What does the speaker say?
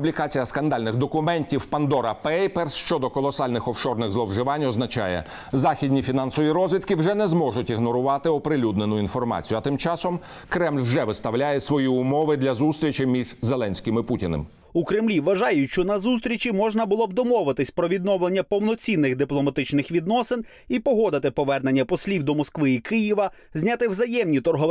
Публікація скандальних документів Pandora Papers щодо колосальних офшорних зловживань означає, західні фінансові розвідки вже не зможуть ігнорувати оприлюднену інформацію. А тим часом Кремль вже виставляє свої умови для зустрічі між Зеленським і Путіним. У Кремлі вважають, що на зустрічі можна було б домовитись про відновлення повноцінних дипломатичних відносин і погодити повернення послів до Москви і Києва, зняти взаємні торговельні